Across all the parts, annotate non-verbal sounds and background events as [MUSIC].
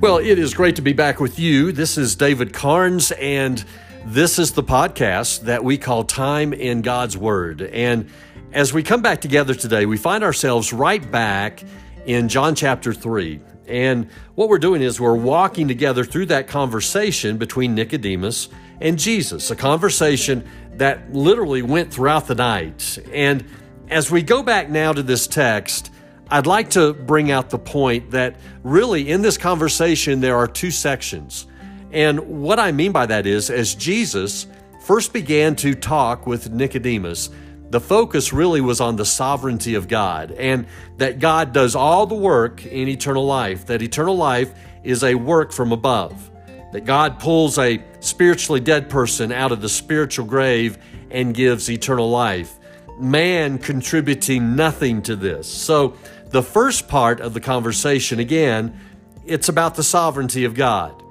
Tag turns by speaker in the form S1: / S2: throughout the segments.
S1: Well, it is great to be back with you. This is David Carnes, and this is the podcast that we call Time in God's Word. And as we come back together today, we find ourselves right back in John chapter 3. And what we're doing is we're walking together through that conversation between Nicodemus and Jesus, a conversation that literally went throughout the night. And as we go back now to this text, I'd like to bring out the point that really in this conversation there are two sections. And what I mean by that is, as Jesus first began to talk with Nicodemus, the focus really was on the sovereignty of God and that God does all the work in eternal life, that eternal life is a work from above, that God pulls a spiritually dead person out of the spiritual grave and gives eternal life. Man contributing nothing to this. So, the first part of the conversation, again, it's about the sovereignty of God.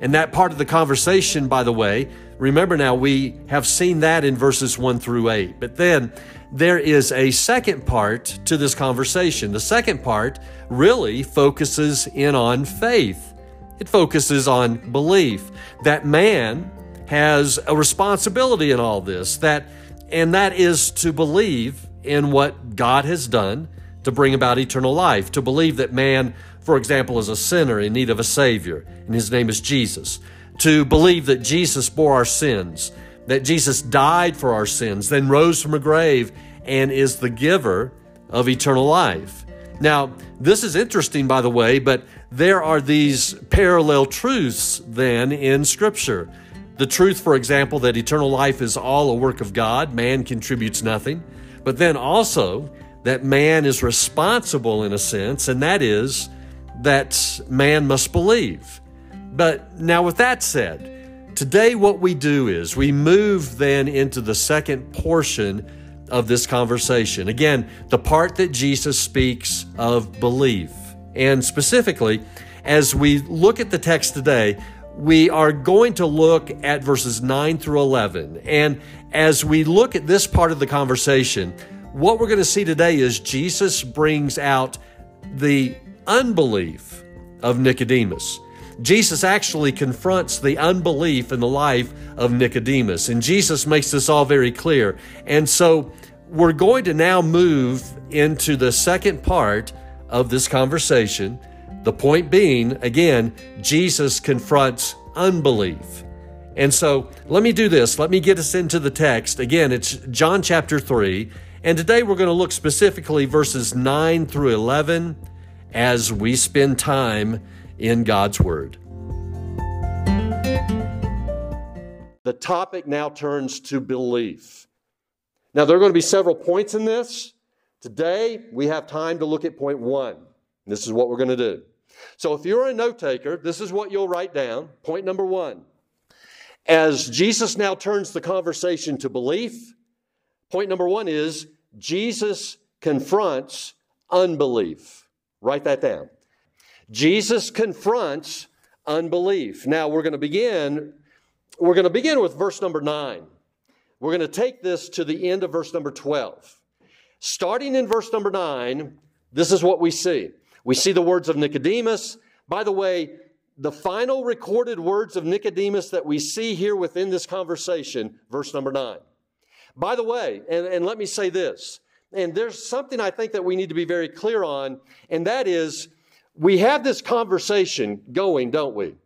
S1: And that part of the conversation, by the way, remember now, we have seen that in verses 1 through 8. But then there is a second part to this conversation. The second part really focuses in on faith, it focuses on belief that man has a responsibility in all this, that, and that is to believe in what God has done to bring about eternal life, to believe that man, for example, is a sinner in need of a Savior, and his name is Jesus, to believe that Jesus bore our sins, that Jesus died for our sins, then rose from a grave and is the giver of eternal life. Now, this is interesting, by the way, but there are these parallel truths then in Scripture. The truth, for example, that eternal life is all a work of God, man contributes nothing. But then also that man is responsible in a sense, and that is that man must believe. But now, with that said, today what we do is we move then into the second portion of this conversation. Again, the part that Jesus speaks of belief. And specifically, as we look at the text today, we are going to look at verses 9 through 11. And as we look at this part of the conversation, what we're going to see today is Jesus brings out the unbelief of Nicodemus. Jesus actually confronts the unbelief in the life of Nicodemus, and Jesus makes this all very clear. And so we're going to now move into the second part of this conversation. The point being, again, Jesus confronts unbelief. And so let me do this. Let me get us into the text. Again, it's John chapter 3. And today we're going to look specifically verses 9 through 11 as we spend time in God's Word. The topic now turns to belief. Now, there are going to be several points in this. Today, we have time to look at point one. This is what we're going to do. So, if you're a note taker, this is what you'll write down. Point number one. As Jesus now turns the conversation to belief, Point number one is Jesus confronts unbelief. Write that down. Jesus confronts unbelief. Now we're going to begin, we're going to begin with verse number nine. We're going to take this to the end of verse number 12. Starting in verse number nine, this is what we see. We see the words of Nicodemus. By the way, the final recorded words of Nicodemus that we see here within this conversation, verse number nine. By the way, and, and let me say this, and there's something I think that we need to be very clear on, and that is we have this conversation going, don't we?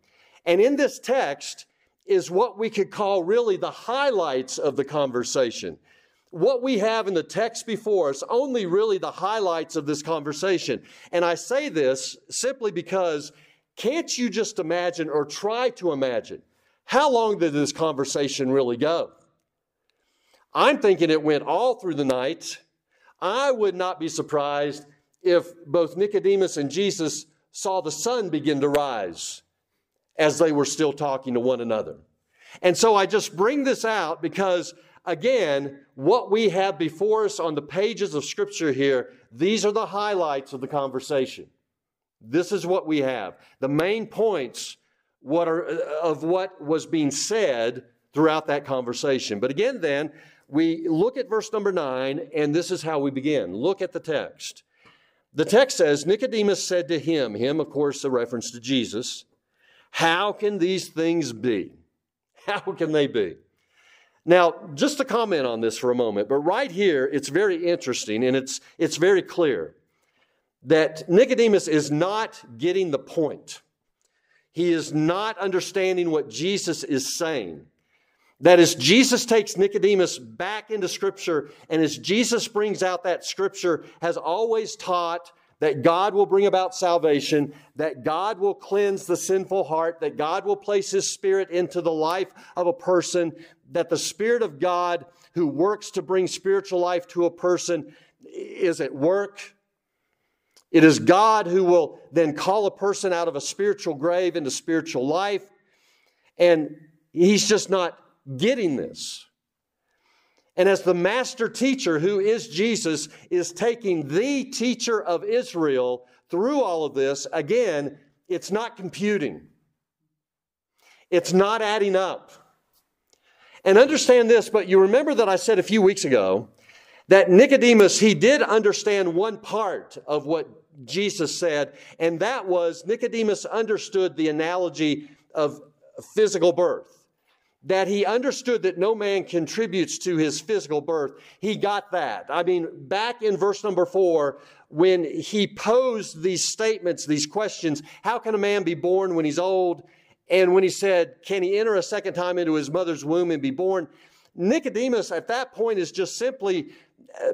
S1: And in this text is what we could call really the highlights of the conversation. What we have in the text before us, only really the highlights of this conversation. And I say this simply because can't you just imagine or try to imagine how long did this conversation really go? I'm thinking it went all through the night. I would not be surprised if both Nicodemus and Jesus saw the sun begin to rise as they were still talking to one another. And so I just bring this out because, again, what we have before us on the pages of Scripture here, these are the highlights of the conversation. This is what we have. The main points what are, of what was being said throughout that conversation. But again, then, we look at verse number nine, and this is how we begin. Look at the text. The text says, Nicodemus said to him, him, of course, a reference to Jesus, How can these things be? [LAUGHS] How can they be? Now, just to comment on this for a moment, but right here, it's very interesting and it's, it's very clear that Nicodemus is not getting the point. He is not understanding what Jesus is saying. That is, Jesus takes Nicodemus back into Scripture, and as Jesus brings out that Scripture, has always taught that God will bring about salvation, that God will cleanse the sinful heart, that God will place His Spirit into the life of a person, that the Spirit of God who works to bring spiritual life to a person is at work. It is God who will then call a person out of a spiritual grave into spiritual life. And he's just not getting this. And as the master teacher, who is Jesus, is taking the teacher of Israel through all of this, again, it's not computing. It's not adding up. And understand this, but you remember that I said a few weeks ago that Nicodemus, he did understand one part of what Jesus said, and that was Nicodemus understood the analogy of physical birth. That he understood that no man contributes to his physical birth. He got that. I mean, back in verse number four, when he posed these statements, these questions, how can a man be born when he's old? And when he said, Can he enter a second time into his mother's womb and be born? Nicodemus at that point is just simply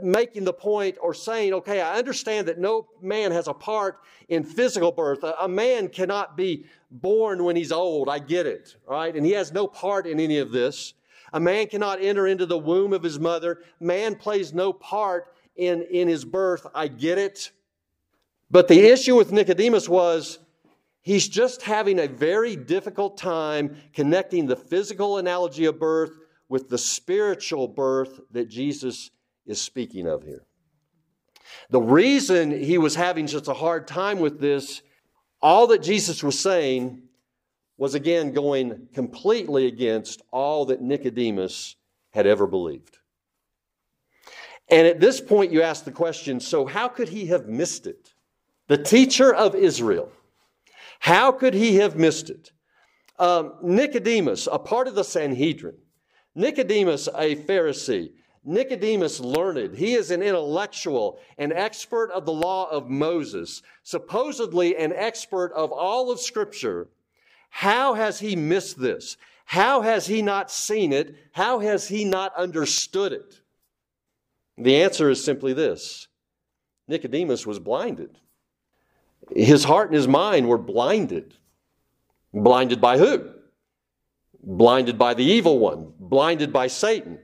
S1: making the point or saying, okay, I understand that no man has a part in physical birth. A, man cannot be born when he's old. I get it, right? And he has no part in any of this. A man cannot enter into the womb of his mother. Man plays no part in, in his birth. I get it. But the issue with Nicodemus was He's just having a very difficult time connecting the physical analogy of birth with the spiritual birth that Jesus is speaking of here. The reason he was having such a hard time with this, all that Jesus was saying was again going completely against all that Nicodemus had ever believed. And at this point, you ask the question so, how could he have missed it? The teacher of Israel how could he have missed it? Um, Nicodemus, a part of the Sanhedrin, Nicodemus, a Pharisee, Nicodemus learned. He is an intellectual, an expert of the law of Moses, supposedly an expert of all of Scripture. How has he missed this? How has he not seen it? How has he not understood it? The answer is simply this Nicodemus was blinded. His heart and his mind were blinded. Blinded by who? Blinded by the evil one, blinded by Satan.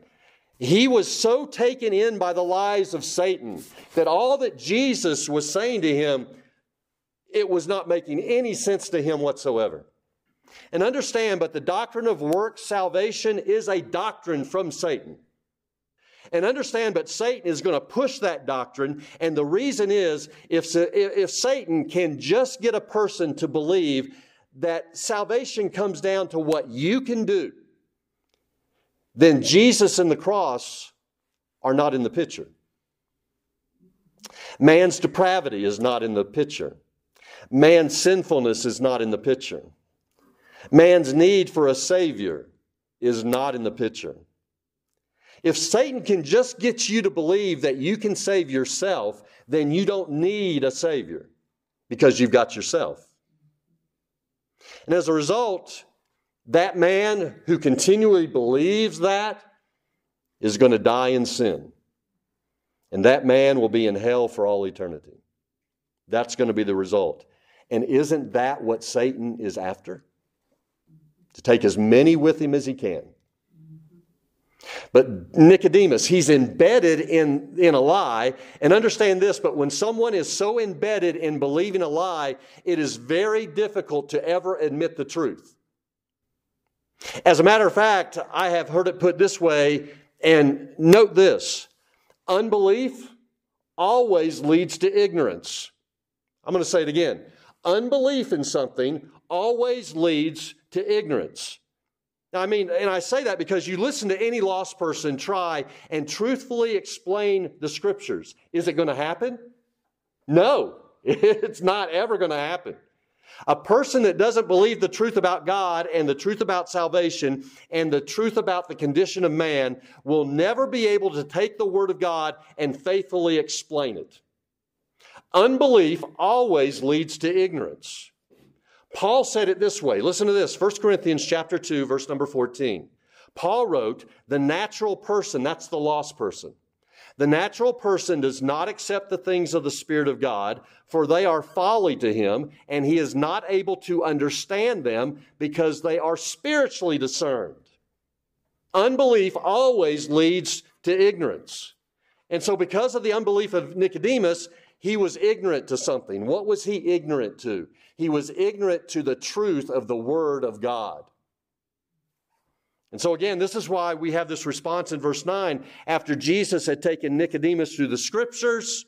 S1: He was so taken in by the lies of Satan that all that Jesus was saying to him, it was not making any sense to him whatsoever. And understand, but the doctrine of work salvation is a doctrine from Satan. And understand, but Satan is going to push that doctrine. And the reason is if, if Satan can just get a person to believe that salvation comes down to what you can do, then Jesus and the cross are not in the picture. Man's depravity is not in the picture. Man's sinfulness is not in the picture. Man's need for a Savior is not in the picture. If Satan can just get you to believe that you can save yourself, then you don't need a Savior because you've got yourself. And as a result, that man who continually believes that is going to die in sin. And that man will be in hell for all eternity. That's going to be the result. And isn't that what Satan is after? To take as many with him as he can. But Nicodemus, he's embedded in, in a lie. And understand this, but when someone is so embedded in believing a lie, it is very difficult to ever admit the truth. As a matter of fact, I have heard it put this way, and note this unbelief always leads to ignorance. I'm going to say it again. Unbelief in something always leads to ignorance. I mean, and I say that because you listen to any lost person try and truthfully explain the scriptures. Is it going to happen? No, [LAUGHS] it's not ever going to happen. A person that doesn't believe the truth about God and the truth about salvation and the truth about the condition of man will never be able to take the Word of God and faithfully explain it. Unbelief always leads to ignorance. Paul said it this way. Listen to this 1 Corinthians chapter 2, verse number 14. Paul wrote, The natural person, that's the lost person, the natural person does not accept the things of the Spirit of God, for they are folly to him, and he is not able to understand them because they are spiritually discerned. Unbelief always leads to ignorance. And so, because of the unbelief of Nicodemus, he was ignorant to something. What was he ignorant to? He was ignorant to the truth of the Word of God. And so, again, this is why we have this response in verse 9. After Jesus had taken Nicodemus through the scriptures,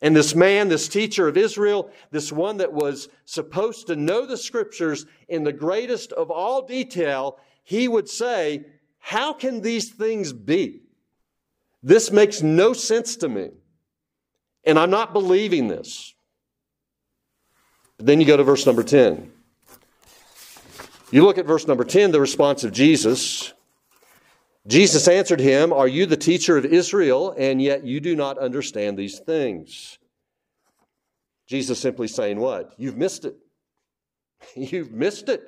S1: and this man, this teacher of Israel, this one that was supposed to know the scriptures in the greatest of all detail, he would say, How can these things be? This makes no sense to me. And I'm not believing this. But then you go to verse number 10. You look at verse number 10, the response of Jesus. Jesus answered him, Are you the teacher of Israel, and yet you do not understand these things? Jesus simply saying, What? You've missed it. [LAUGHS] You've missed it.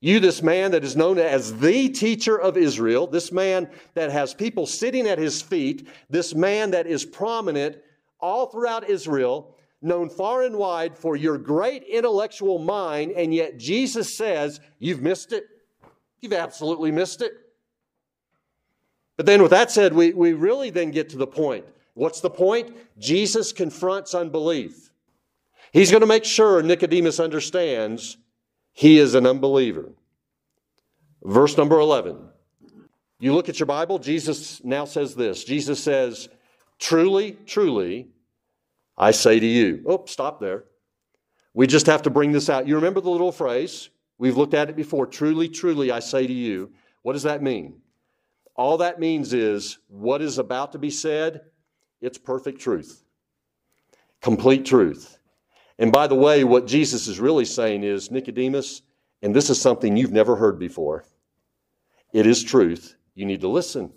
S1: You, this man that is known as the teacher of Israel, this man that has people sitting at his feet, this man that is prominent all throughout Israel, known far and wide for your great intellectual mind, and yet Jesus says, You've missed it. You've absolutely missed it. But then, with that said, we, we really then get to the point. What's the point? Jesus confronts unbelief. He's going to make sure Nicodemus understands he is an unbeliever. Verse number 11. You look at your Bible, Jesus now says this Jesus says, Truly, truly, I say to you. Oh, stop there. We just have to bring this out. You remember the little phrase? We've looked at it before. Truly, truly, I say to you. What does that mean? All that means is what is about to be said, it's perfect truth, complete truth. And by the way, what Jesus is really saying is Nicodemus, and this is something you've never heard before. It is truth. You need to listen.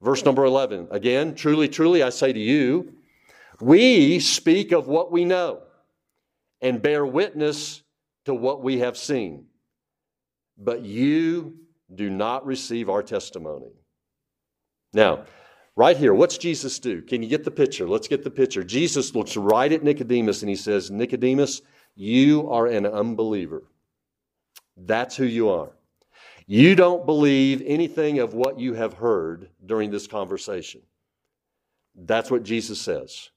S1: Verse number 11 again, truly, truly, I say to you, we speak of what we know and bear witness to what we have seen, but you do not receive our testimony. Now, right here, what's Jesus do? Can you get the picture? Let's get the picture. Jesus looks right at Nicodemus and he says, Nicodemus, you are an unbeliever. That's who you are. You don't believe anything of what you have heard during this conversation. That's what Jesus says.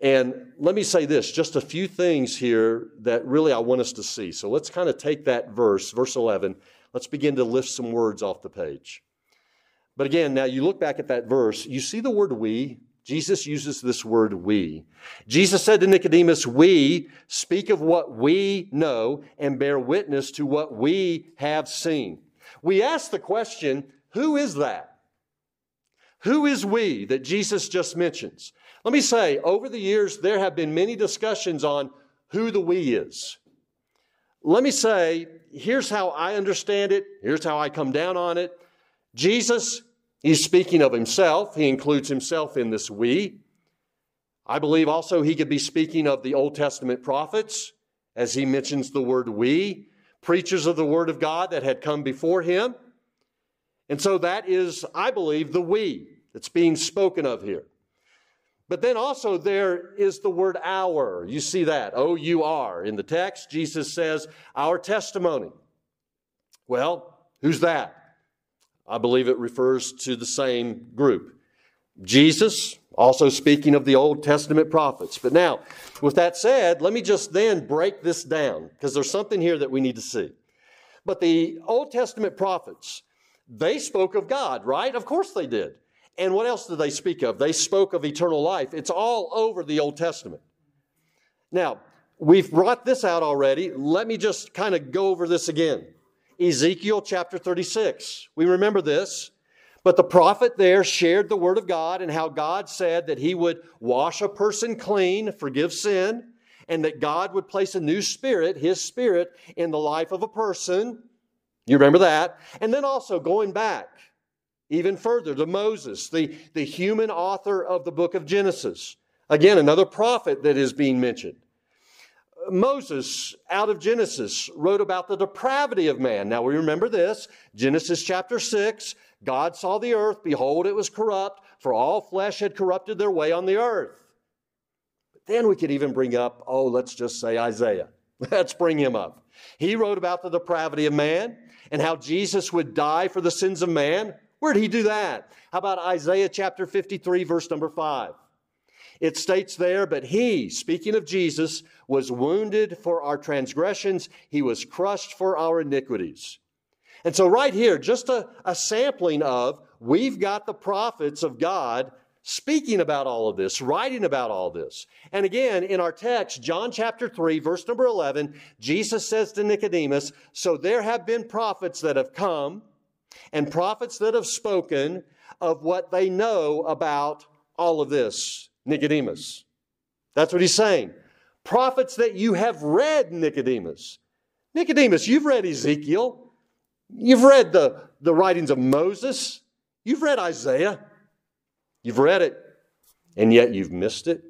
S1: And let me say this just a few things here that really I want us to see. So let's kind of take that verse, verse 11, let's begin to lift some words off the page. But again, now you look back at that verse, you see the word we. Jesus uses this word we. Jesus said to Nicodemus, We speak of what we know and bear witness to what we have seen. We ask the question, Who is that? Who is we that Jesus just mentions? Let me say, over the years, there have been many discussions on who the we is. Let me say, here's how I understand it, here's how I come down on it. Jesus, he's speaking of himself, he includes himself in this we. I believe also he could be speaking of the Old Testament prophets, as he mentions the word we, preachers of the Word of God that had come before him. And so that is, I believe, the we that's being spoken of here. But then also there is the word our. You see that, O U R. In the text, Jesus says, our testimony. Well, who's that? I believe it refers to the same group. Jesus, also speaking of the Old Testament prophets. But now, with that said, let me just then break this down because there's something here that we need to see. But the Old Testament prophets, they spoke of God, right? Of course they did. And what else did they speak of? They spoke of eternal life. It's all over the Old Testament. Now, we've brought this out already. Let me just kind of go over this again. Ezekiel chapter 36. We remember this. But the prophet there shared the word of God and how God said that he would wash a person clean, forgive sin, and that God would place a new spirit, his spirit, in the life of a person. You remember that? And then also going back even further to Moses, the, the human author of the book of Genesis. Again, another prophet that is being mentioned. Moses, out of Genesis, wrote about the depravity of man. Now we remember this Genesis chapter 6 God saw the earth, behold, it was corrupt, for all flesh had corrupted their way on the earth. But then we could even bring up, oh, let's just say Isaiah. [LAUGHS] Let's bring him up. He wrote about the depravity of man and how Jesus would die for the sins of man. Where did he do that? How about Isaiah chapter 53, verse number 5? It states there, but he, speaking of Jesus, was wounded for our transgressions, he was crushed for our iniquities. And so, right here, just a, a sampling of we've got the prophets of God speaking about all of this, writing about all this. And again, in our text, John chapter 3, verse number 11, Jesus says to Nicodemus, So there have been prophets that have come and prophets that have spoken of what they know about all of this, Nicodemus. That's what he's saying. Prophets that you have read, Nicodemus. Nicodemus, you've read Ezekiel. You've read the, the writings of Moses, you've read Isaiah, you've read it, and yet you've missed it.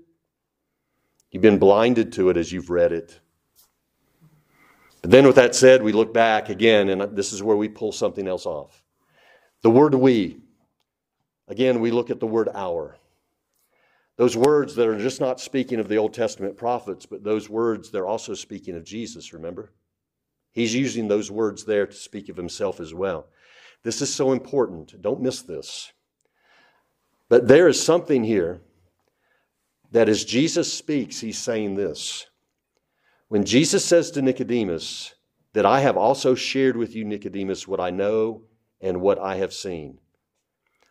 S1: You've been blinded to it as you've read it. But then, with that said, we look back again, and this is where we pull something else off. The word we. Again, we look at the word our. Those words that are just not speaking of the Old Testament prophets, but those words, they're also speaking of Jesus, remember? He's using those words there to speak of himself as well. This is so important. Don't miss this. But there is something here that as Jesus speaks, he's saying this. When Jesus says to Nicodemus, that I have also shared with you, Nicodemus, what I know and what I have seen.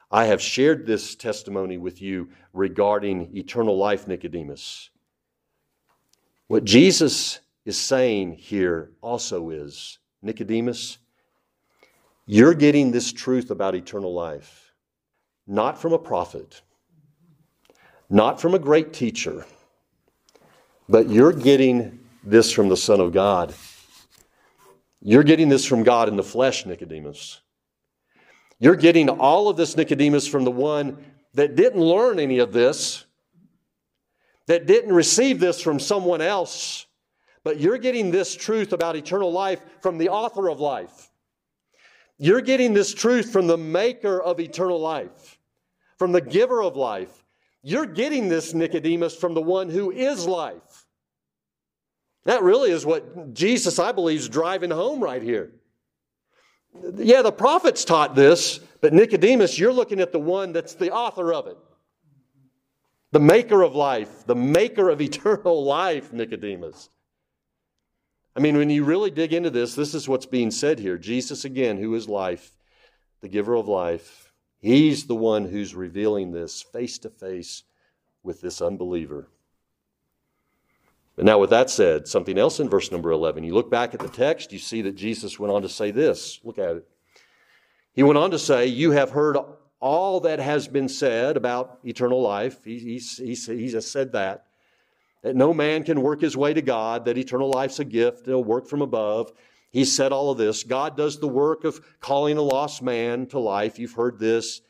S1: I have shared this testimony with you regarding eternal life, Nicodemus. What Jesus is saying here also is Nicodemus, you're getting this truth about eternal life not from a prophet, not from a great teacher, but you're getting this from the Son of God. You're getting this from God in the flesh, Nicodemus. You're getting all of this, Nicodemus, from the one that didn't learn any of this, that didn't receive this from someone else, but you're getting this truth about eternal life from the author of life. You're getting this truth from the maker of eternal life, from the giver of life. You're getting this, Nicodemus, from the one who is life. That really is what Jesus, I believe, is driving home right here. Yeah, the prophets taught this, but Nicodemus, you're looking at the one that's the author of it. The maker of life, the maker of [LAUGHS] eternal life, Nicodemus. I mean, when you really dig into this, this is what's being said here. Jesus, again, who is life, the giver of life, he's the one who's revealing this face to face with this unbeliever. But now, with that said, something else in verse number 11. You look back at the text, you see that Jesus went on to say this. Look at it. He went on to say, You have heard all that has been said about eternal life. He, he, he, he just said that that no man can work his way to God, that eternal life's a gift, it'll work from above. He said all of this. God does the work of calling a lost man to life. You've heard this,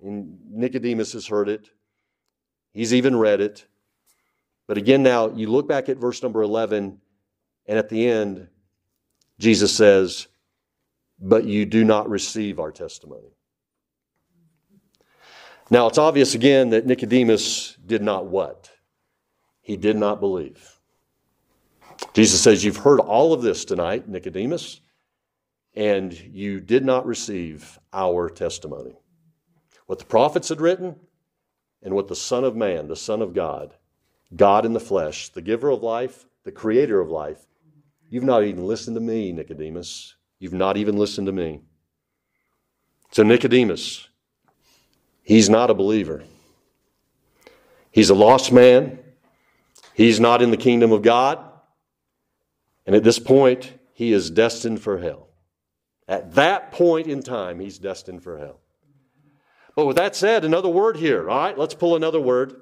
S1: and Nicodemus has heard it. He's even read it. But again, now you look back at verse number 11, and at the end, Jesus says, But you do not receive our testimony. Now, it's obvious again that Nicodemus did not what? he did not believe. Jesus says, You've heard all of this tonight, Nicodemus, and you did not receive our testimony. What the prophets had written and what the Son of Man, the Son of God, God in the flesh, the giver of life, the creator of life, you've not even listened to me, Nicodemus. You've not even listened to me. So, Nicodemus, he's not a believer. He's a lost man. He's not in the kingdom of God. And at this point, he is destined for hell. At that point in time, he's destined for hell. But with that said, another word here. All right, let's pull another word.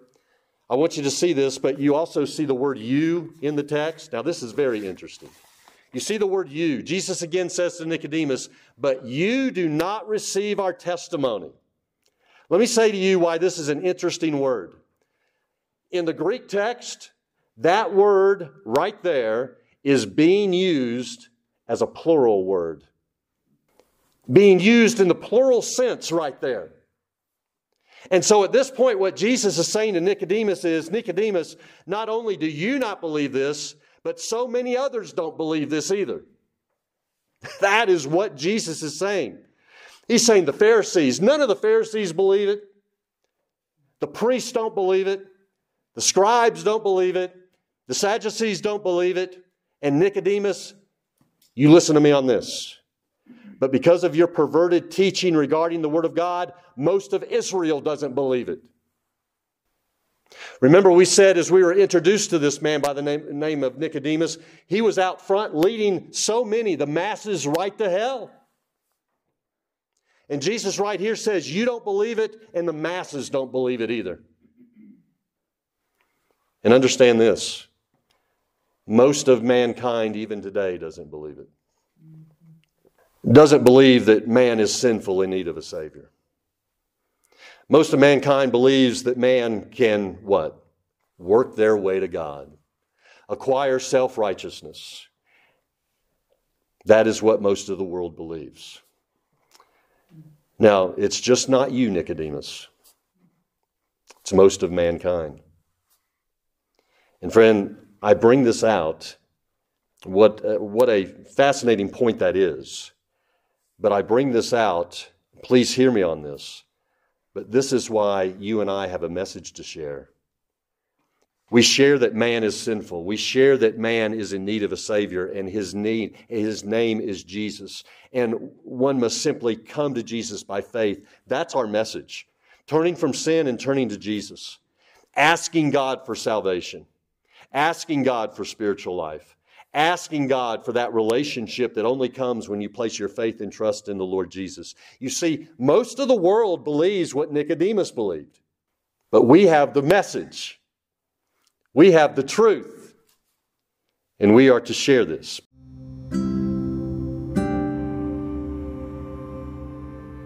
S1: I want you to see this, but you also see the word you in the text. Now, this is very interesting. You see the word you. Jesus again says to Nicodemus, But you do not receive our testimony. Let me say to you why this is an interesting word. In the Greek text, that word right there is being used as a plural word. Being used in the plural sense right there. And so at this point, what Jesus is saying to Nicodemus is Nicodemus, not only do you not believe this, but so many others don't believe this either. [LAUGHS] That is what Jesus is saying. He's saying the Pharisees, none of the Pharisees believe it. The priests don't believe it. The scribes don't believe it. The Sadducees don't believe it. And Nicodemus, you listen to me on this. But because of your perverted teaching regarding the Word of God, most of Israel doesn't believe it. Remember, we said as we were introduced to this man by the name, name of Nicodemus, he was out front leading so many, the masses, right to hell. And Jesus, right here, says, You don't believe it, and the masses don't believe it either. And understand this most of mankind, even today, doesn't believe it. Doesn't believe that man is sinful in need of a Savior. Most of mankind believes that man can what? Work their way to God, acquire self righteousness. That is what most of the world believes. Now, it's just not you, Nicodemus, it's most of mankind. And friend, I bring this out. What, uh, what a fascinating point that is. But I bring this out. Please hear me on this but this is why you and I have a message to share. We share that man is sinful. We share that man is in need of a Savior, and his, need, his name is Jesus. And one must simply come to Jesus by faith. That's our message. Turning from sin and turning to Jesus. Asking God for salvation. Asking God for spiritual life asking God for that relationship that only comes when you place your faith and trust in the Lord Jesus. You see, most of the world believes what Nicodemus believed, but we have the message, we have the truth, and we are to share this.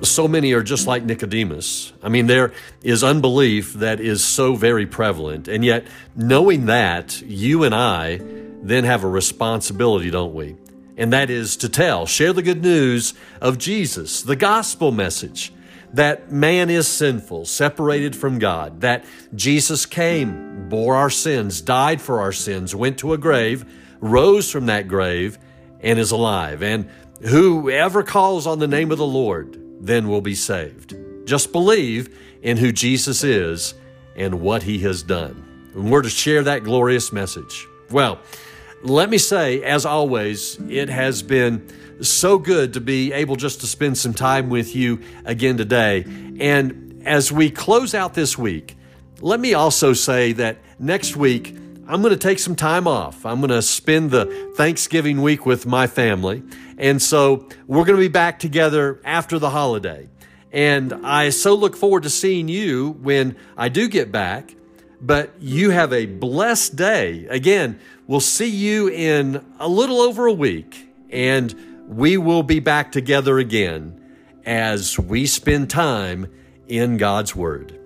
S1: so many are just like Nicodemus. I mean, there is unbelief that is so very prevalent. And yet, knowing that, you and I then have a responsibility, don't we? And that is to tell, share the good news of Jesus, the gospel message that man is sinful, separated from God, that Jesus came, bore our sins, died for our sins, went to a grave, rose from that grave, and is alive. And whoever calls on the name of the Lord then will be saved. Just believe in who Jesus is and what he has done. And we're to share that glorious message. Well, let me say, as always, it has been so good to be able just to spend some time with you again today. And as we close out this week, let me also say that next week, I'm going to take some time off. I'm going to spend the Thanksgiving week with my family. And so we're going to be back together after the holiday. And I so look forward to seeing you when I do get back. But you have a blessed day. Again, we'll see you in a little over a week, and we will be back together again as we spend time in God's Word.